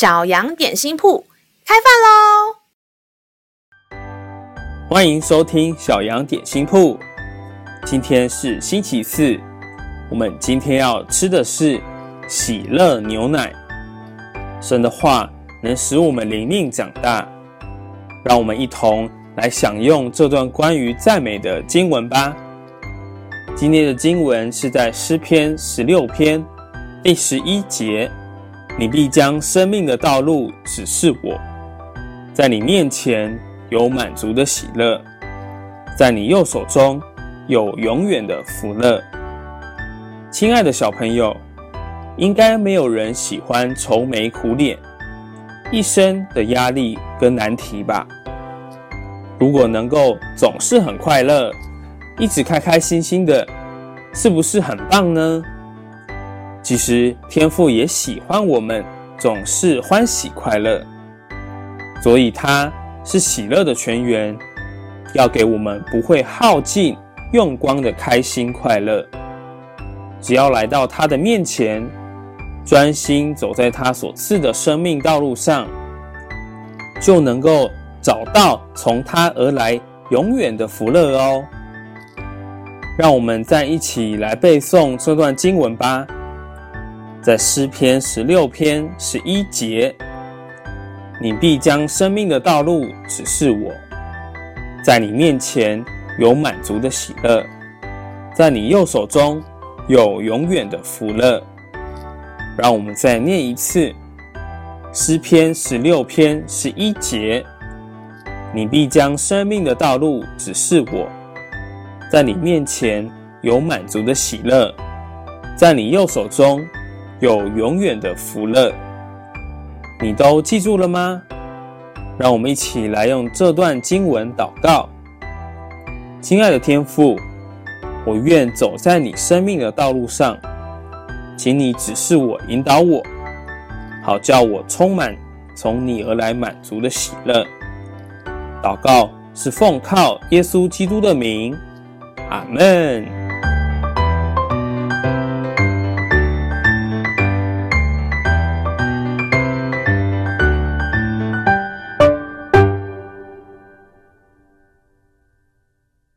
小羊点心铺开饭喽！欢迎收听小羊点心铺。今天是星期四，我们今天要吃的是喜乐牛奶。神的话能使我们灵命长大，让我们一同来享用这段关于赞美的经文吧。今天的经文是在诗篇十六篇第十一节。你必将生命的道路指示我，在你面前有满足的喜乐，在你右手中有永远的福乐。亲爱的小朋友，应该没有人喜欢愁眉苦脸、一生的压力跟难题吧？如果能够总是很快乐，一直开开心心的，是不是很棒呢？其实天父也喜欢我们总是欢喜快乐，所以他是喜乐的泉源，要给我们不会耗尽、用光的开心快乐。只要来到他的面前，专心走在他所赐的生命道路上，就能够找到从他而来永远的福乐哦。让我们再一起来背诵这段经文吧。在诗篇十六篇十一节，你必将生命的道路指示我，在你面前有满足的喜乐，在你右手中有永远的福乐。让我们再念一次诗篇十六篇十一节，你必将生命的道路指示我，在你面前有满足的喜乐，在你右手中。有永远的福乐，你都记住了吗？让我们一起来用这段经文祷告。亲爱的天父，我愿走在你生命的道路上，请你指示我、引导我，好叫我充满从你而来满足的喜乐。祷告是奉靠耶稣基督的名，阿门。